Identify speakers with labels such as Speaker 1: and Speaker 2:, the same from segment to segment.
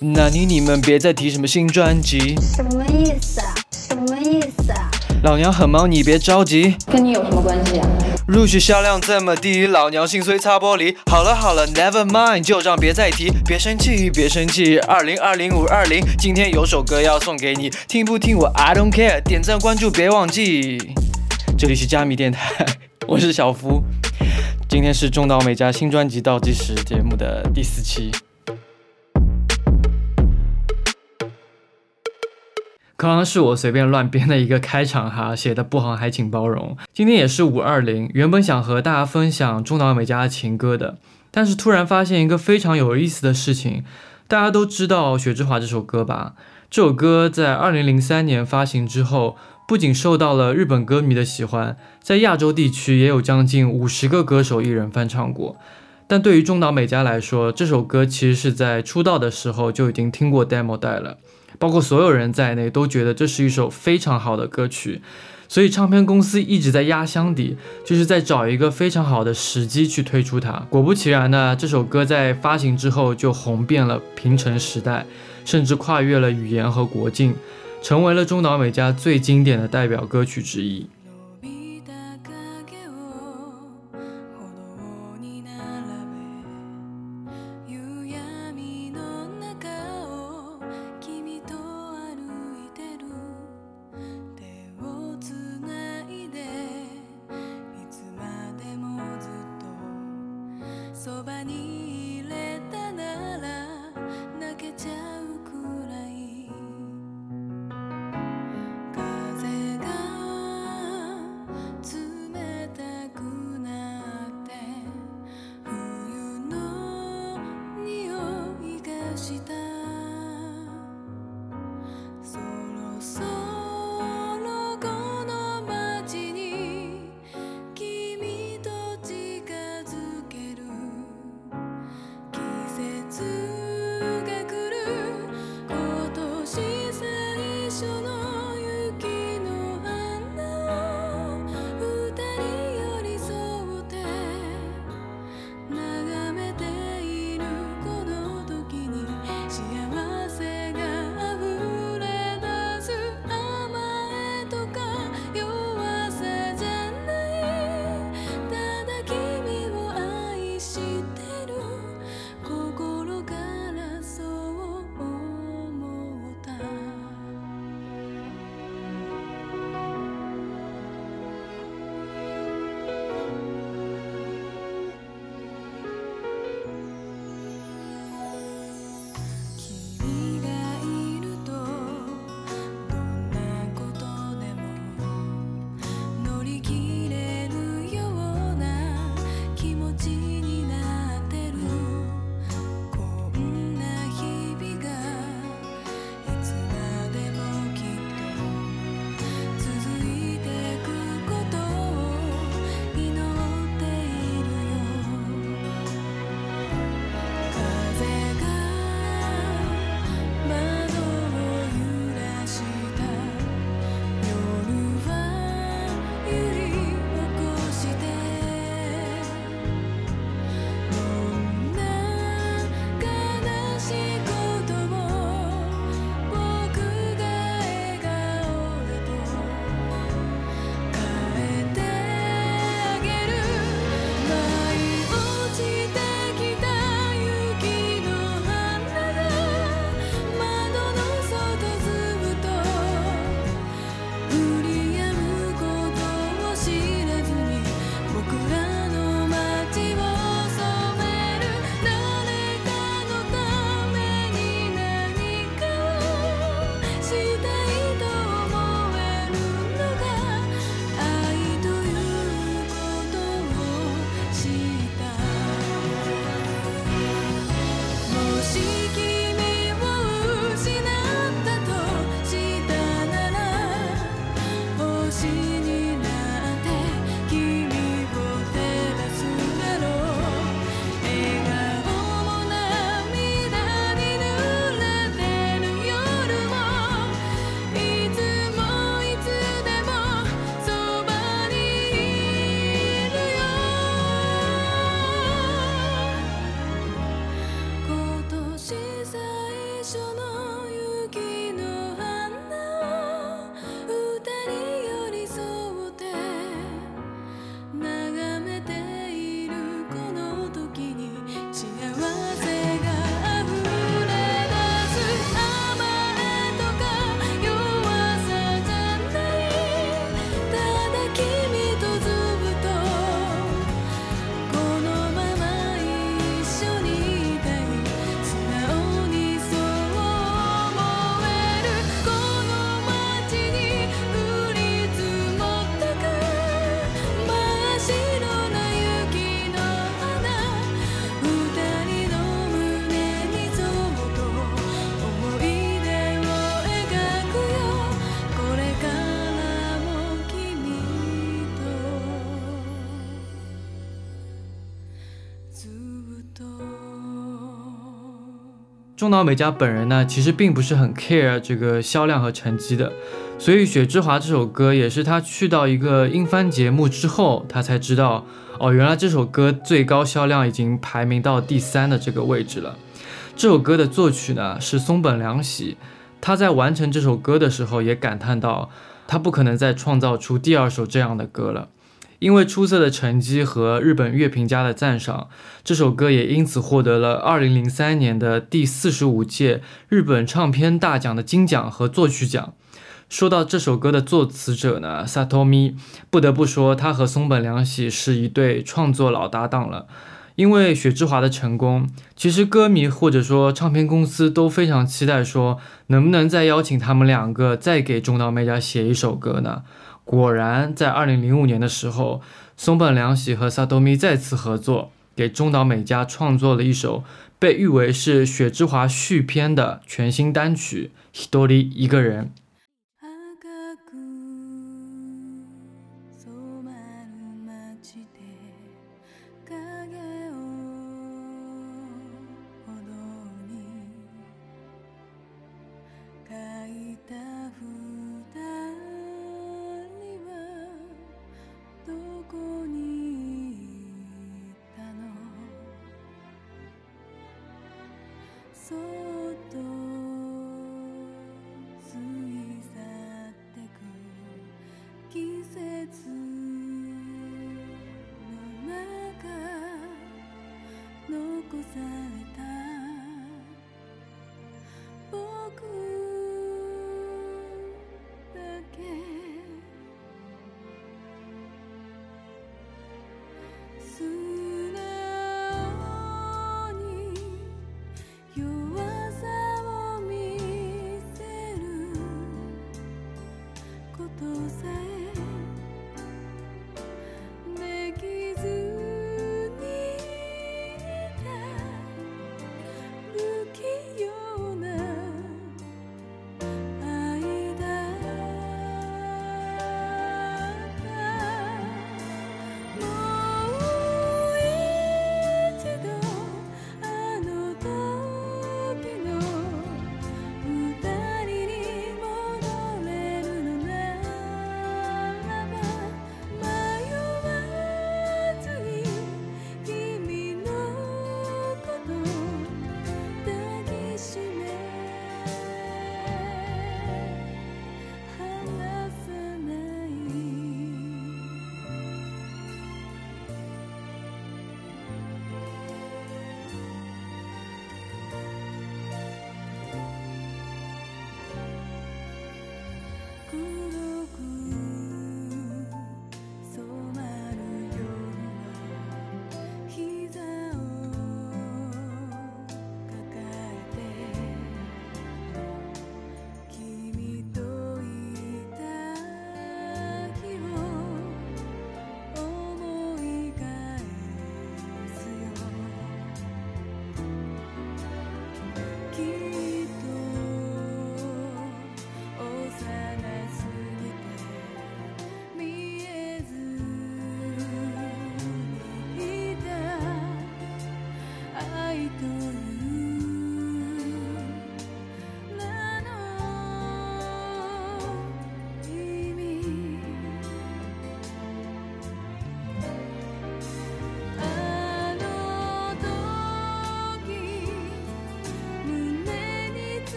Speaker 1: 那你你们别再提什么新专辑，
Speaker 2: 什么意思啊？什么意思啊？
Speaker 1: 老娘很忙，你别着急。
Speaker 3: 跟你有什么关系啊？
Speaker 1: 入曲销量这么低，老娘心碎擦玻璃。好了好了，Never mind，旧账别再提，别生气别生气。二零二零五二零，今天有首歌要送给你，听不听我 I don't care，点赞关注别忘记。这里是加密电台，我是小夫。今天是中岛美嘉新专辑倒计时节目的第四期。刚刚是我随便乱编的一个开场哈，写的不好还请包容。今天也是五二零，原本想和大家分享中岛美嘉的情歌的，但是突然发现一个非常有意思的事情。大家都知道《雪之华》这首歌吧？这首歌在二零零三年发行之后。不仅受到了日本歌迷的喜欢，在亚洲地区也有将近五十个歌手艺人翻唱过。但对于中岛美嘉来说，这首歌其实是在出道的时候就已经听过 demo 带了，包括所有人在内都觉得这是一首非常好的歌曲。所以唱片公司一直在压箱底，就是在找一个非常好的时机去推出它。果不其然呢，这首歌在发行之后就红遍了平成时代，甚至跨越了语言和国境。成为了中岛美嘉最经典的代表歌曲之一。中岛美嘉本人呢，其实并不是很 care 这个销量和成绩的，所以《雪之华》这首歌也是他去到一个音翻节目之后，他才知道，哦，原来这首歌最高销量已经排名到第三的这个位置了。这首歌的作曲呢是松本凉喜，他在完成这首歌的时候也感叹到，他不可能再创造出第二首这样的歌了。因为出色的成绩和日本乐评家的赞赏，这首歌也因此获得了2003年的第四十五届日本唱片大奖的金奖和作曲奖。说到这首歌的作词者呢萨托米不得不说他和松本凉喜是一对创作老搭档了。因为雪之华的成功，其实歌迷或者说唱片公司都非常期待，说能不能再邀请他们两个再给中岛美嘉写一首歌呢？果然，在二零零五年的时候，松本良喜和萨多米再次合作，给中岛美嘉创作了一首被誉为是《雪之华》续篇的全新单曲《Hitori》一个人。
Speaker 3: 走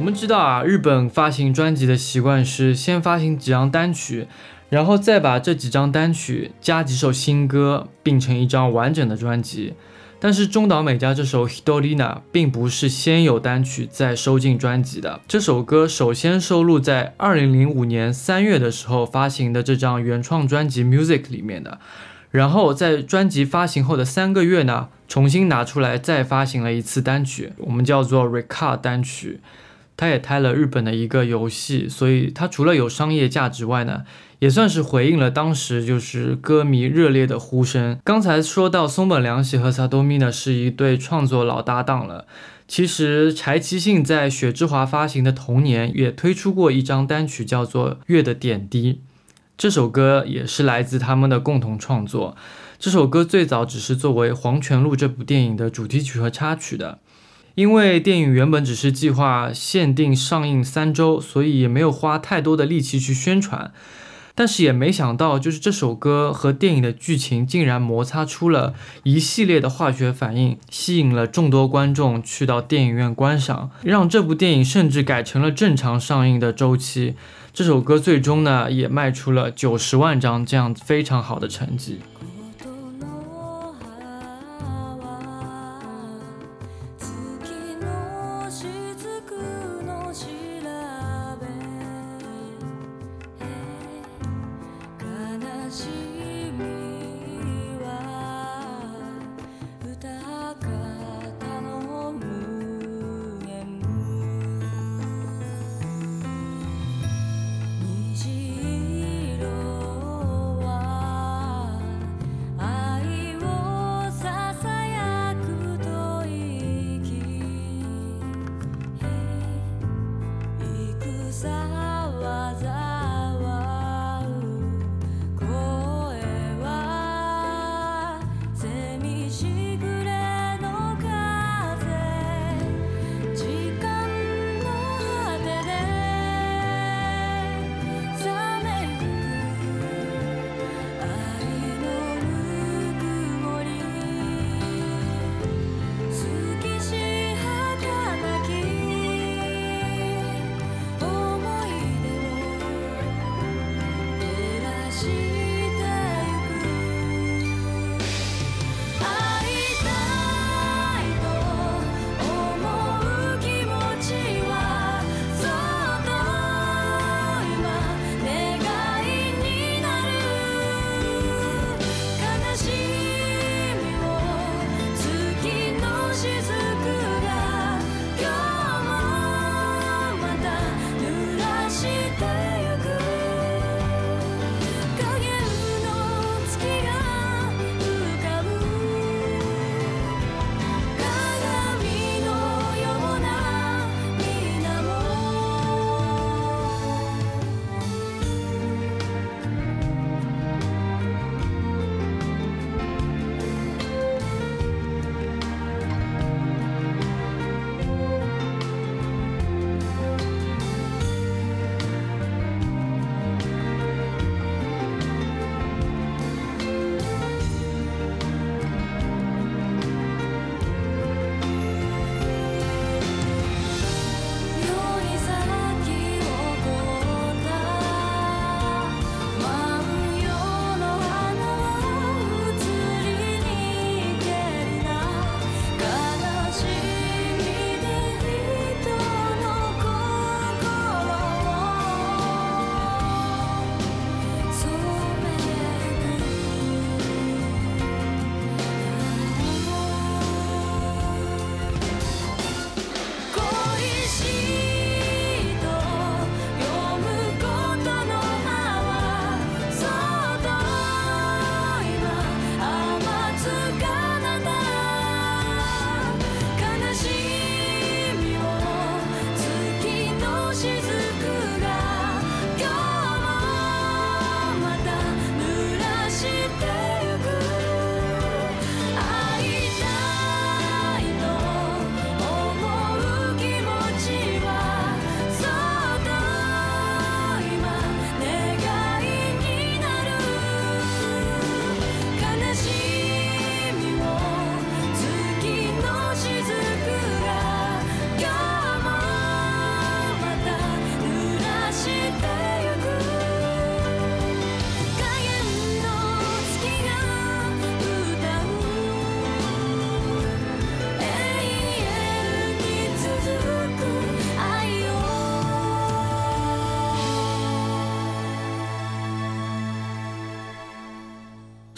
Speaker 1: 我们知道啊，日本发行专辑的习惯是先发行几张单曲，然后再把这几张单曲加几首新歌并成一张完整的专辑。但是中岛美嘉这首《Hidorina》并不是先有单曲再收进专辑的，这首歌首先收录在2005年3月的时候发行的这张原创专辑《Music》里面的，然后在专辑发行后的三个月呢，重新拿出来再发行了一次单曲，我们叫做 Recard 单曲。他也拍了日本的一个游戏，所以它除了有商业价值外呢，也算是回应了当时就是歌迷热烈的呼声。刚才说到松本凉喜和萨多米呢是一对创作老搭档了，其实柴崎幸在雪之华发行的同年也推出过一张单曲，叫做《月的点滴》，这首歌也是来自他们的共同创作。这首歌最早只是作为《黄泉路》这部电影的主题曲和插曲的。因为电影原本只是计划限定上映三周，所以也没有花太多的力气去宣传。但是也没想到，就是这首歌和电影的剧情竟然摩擦出了一系列的化学反应，吸引了众多观众去到电影院观赏，让这部电影甚至改成了正常上映的周期。这首歌最终呢，也卖出了九十万张这样非常好的成绩。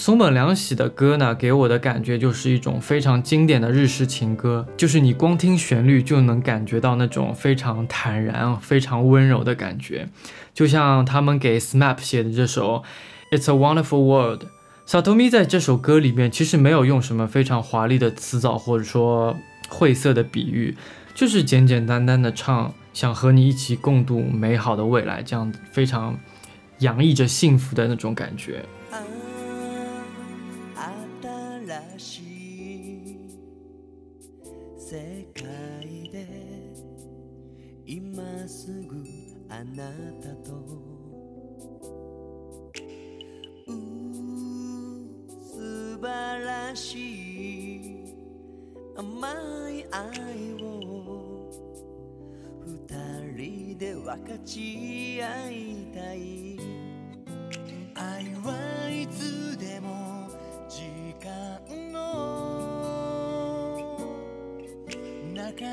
Speaker 1: 松本凉喜的歌呢，给我的感觉就是一种非常经典的日式情歌，就是你光听旋律就能感觉到那种非常坦然、非常温柔的感觉，就像他们给 SMAP 写的这首《It's a Wonderful World》。Satomi 在这首歌里面其实没有用什么非常华丽的词藻或者说晦涩的比喻，就是简简单单的唱，想和你一起共度美好的未来，这样非常洋溢着幸福的那种感觉。
Speaker 3: しい世界で今すぐあなたと素晴らしい甘い愛を二人で分かち合いたい。愛はいつでも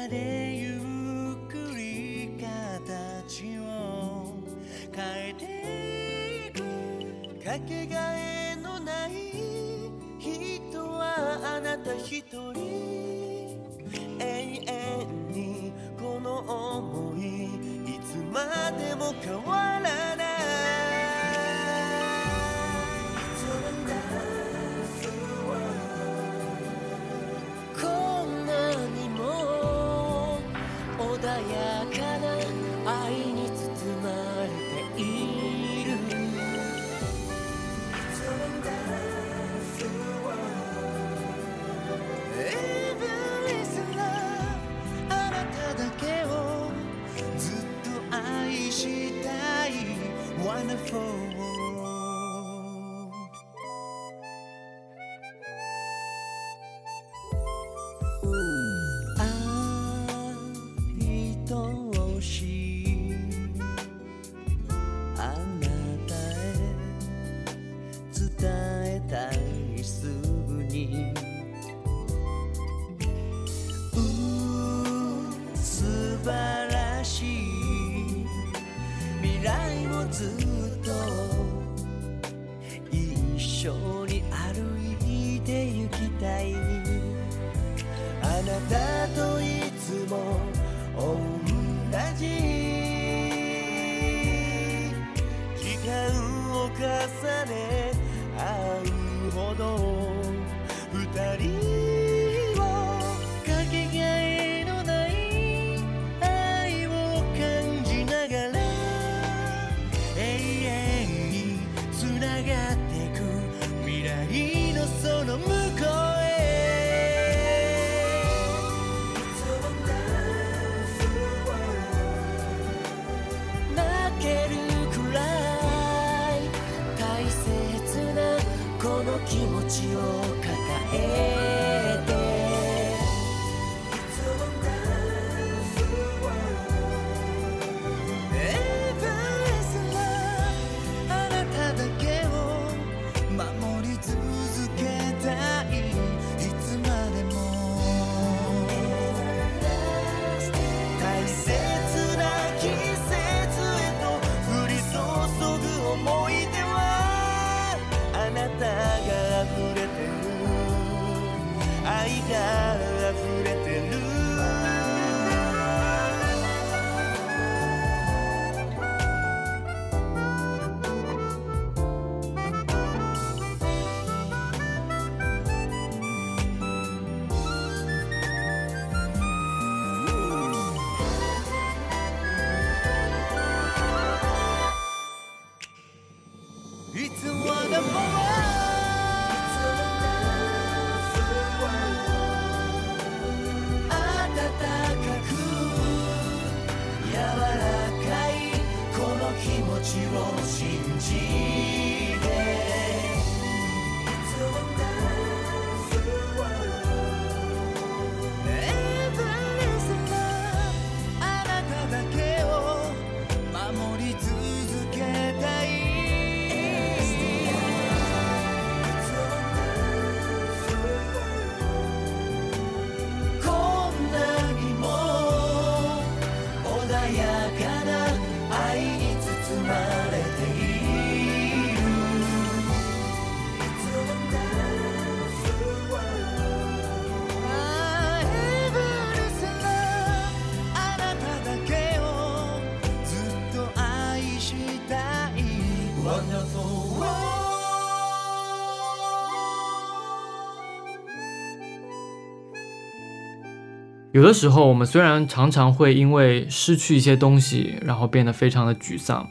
Speaker 3: でゆっくり形を変えていくかけがえのない人はあなた一人永遠にこの想いいつまでも変わらないやかな愛に
Speaker 1: 有的时候，我们虽然常常会因为失去一些东西，然后变得非常的沮丧，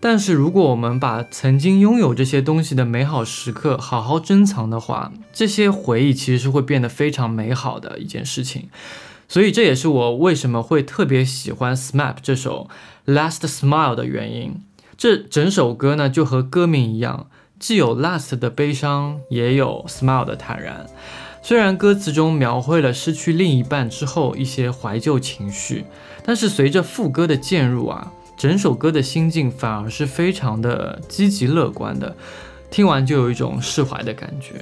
Speaker 1: 但是如果我们把曾经拥有这些东西的美好时刻好好珍藏的话，这些回忆其实是会变得非常美好的一件事情。所以这也是我为什么会特别喜欢 SMAP 这首《Last Smile》的原因。这整首歌呢，就和歌名一样，既有 Last 的悲伤，也有 Smile 的坦然。虽然歌词中描绘了失去另一半之后一些怀旧情绪，但是随着副歌的渐入啊，整首歌的心境反而是非常的积极乐观的，听完就有一种释怀的感觉。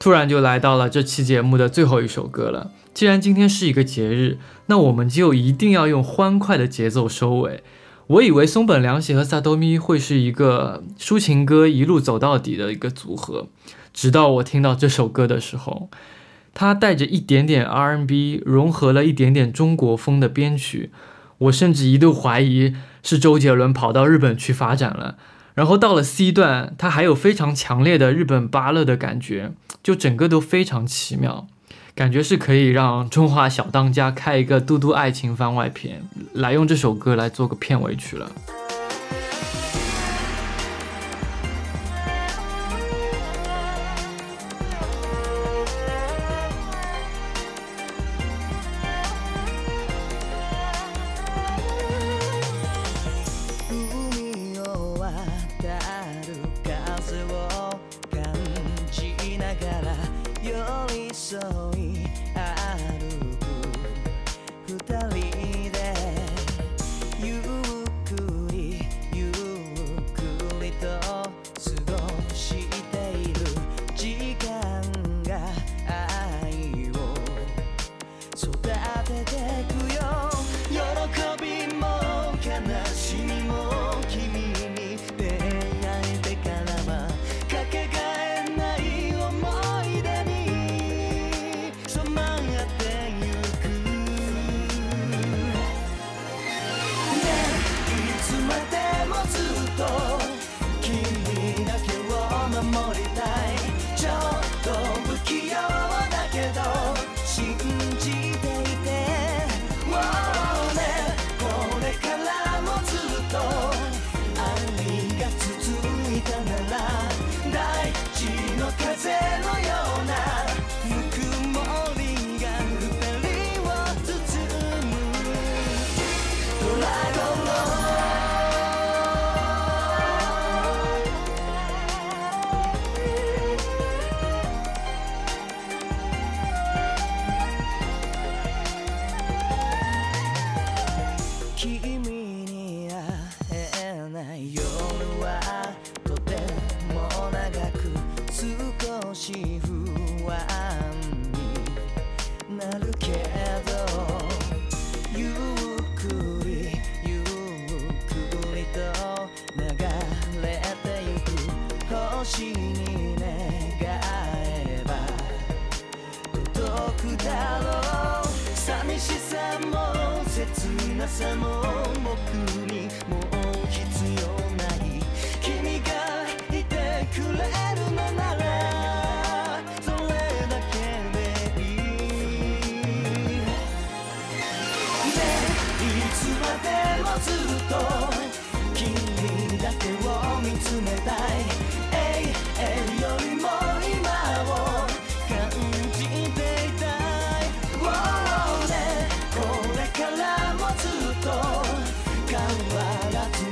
Speaker 3: 突然就来到了这期节目的最后一首歌了。既然今天是一个节日，那我们就一定要用欢快的节奏收尾。我以为松本凉喜和萨多咪会是一个抒情歌一路走到底的一个组合，直到我听到这首歌的时候，它带着一点点 R&B，融合了一点点中国风的编曲，我甚至一度怀疑是周杰伦跑到日本去发展了。然后到了 C 段，它还有非常强烈的日本芭乐的感觉，就整个都非常奇妙。感觉是可以让中华小当家开一个嘟嘟爱情番外篇，来用这首歌来做个片尾曲了。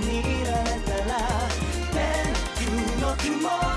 Speaker 4: にいられたら天空の雲